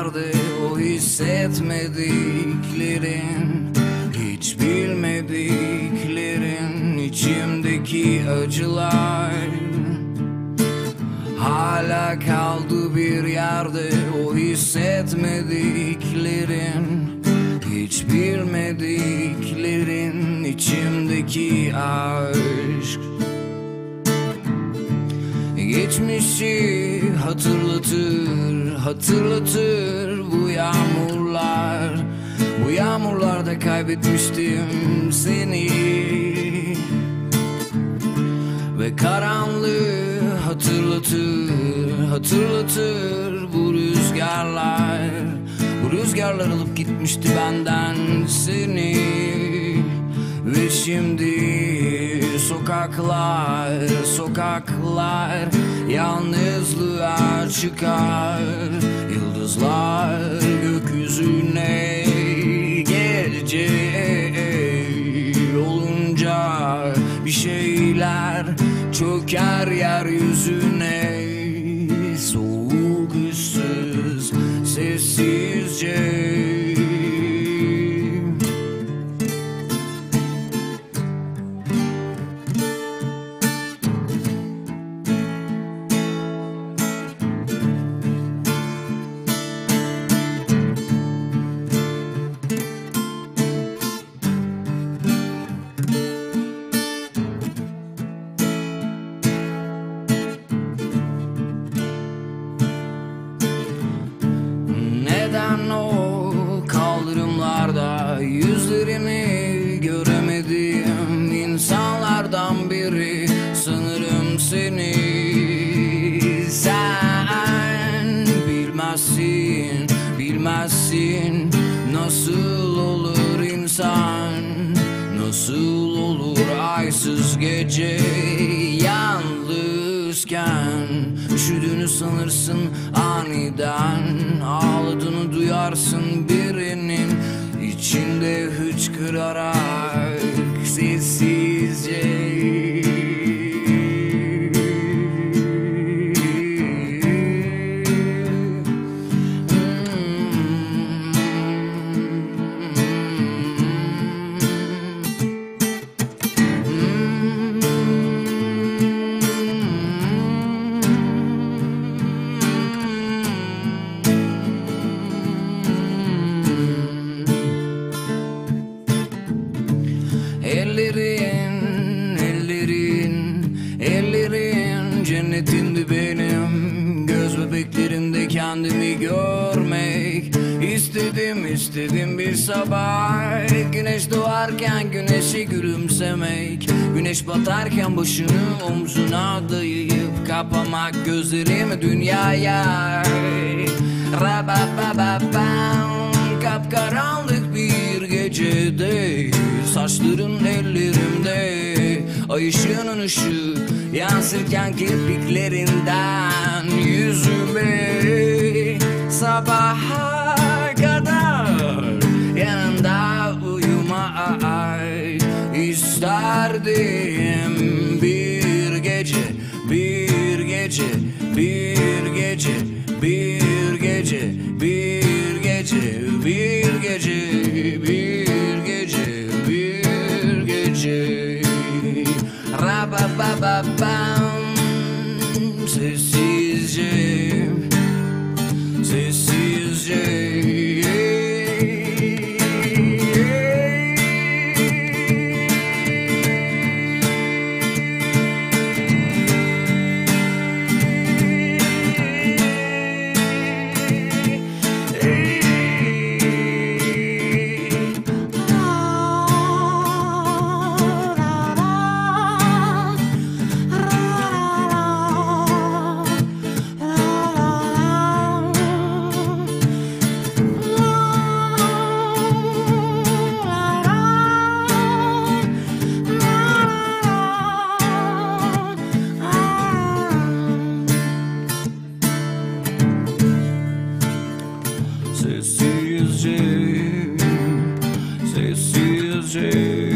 yerde o hissetmediklerin Hiç bilmediklerin içimdeki acılar. Hala kaldı bir yerde o hissetmediklerin Hiç bilmediklerin içimdeki aşk Geçmişi hatırlatır, hatırlatır bu yağmurlar. Bu yağmurlarda kaybetmiştim seni. Ve karanlığı hatırlatır, hatırlatır bu rüzgarlar. Bu rüzgarlar alıp gitmişti benden seni. Ve şimdi sokaklar, sokaklar Yalnızlığa çıkar. Yıldızlar gökyüzüne O kaldırımlarda yüzlerini göremedim. İnsanlardan biri sanırım seni. Sen bilmezsin bilmezsin nasıl olur insan nasıl olur aysız gece yalnızken. Üşüdüğünü sanırsın aniden llorar. Ellerin cennetindi benim Göz bebeklerinde kendimi görmek. İstedim istedim bir sabah. Güneş doğarken güneşe gülümsemek. Güneş batarken başını omzuna dayayıp Kapamak gözlerimi dünyaya. Rababababam Kapkaranlık bir gecede Saçların ellerimde. Ay ışığının ışığı Yansırken kirpiklerinden Yüzüme Sabaha kadar Yanında uyumak isterdim. Bir gece Bir gece Bir gece Bir gece Bir gece Bir gece Bir bound to seize you. 去。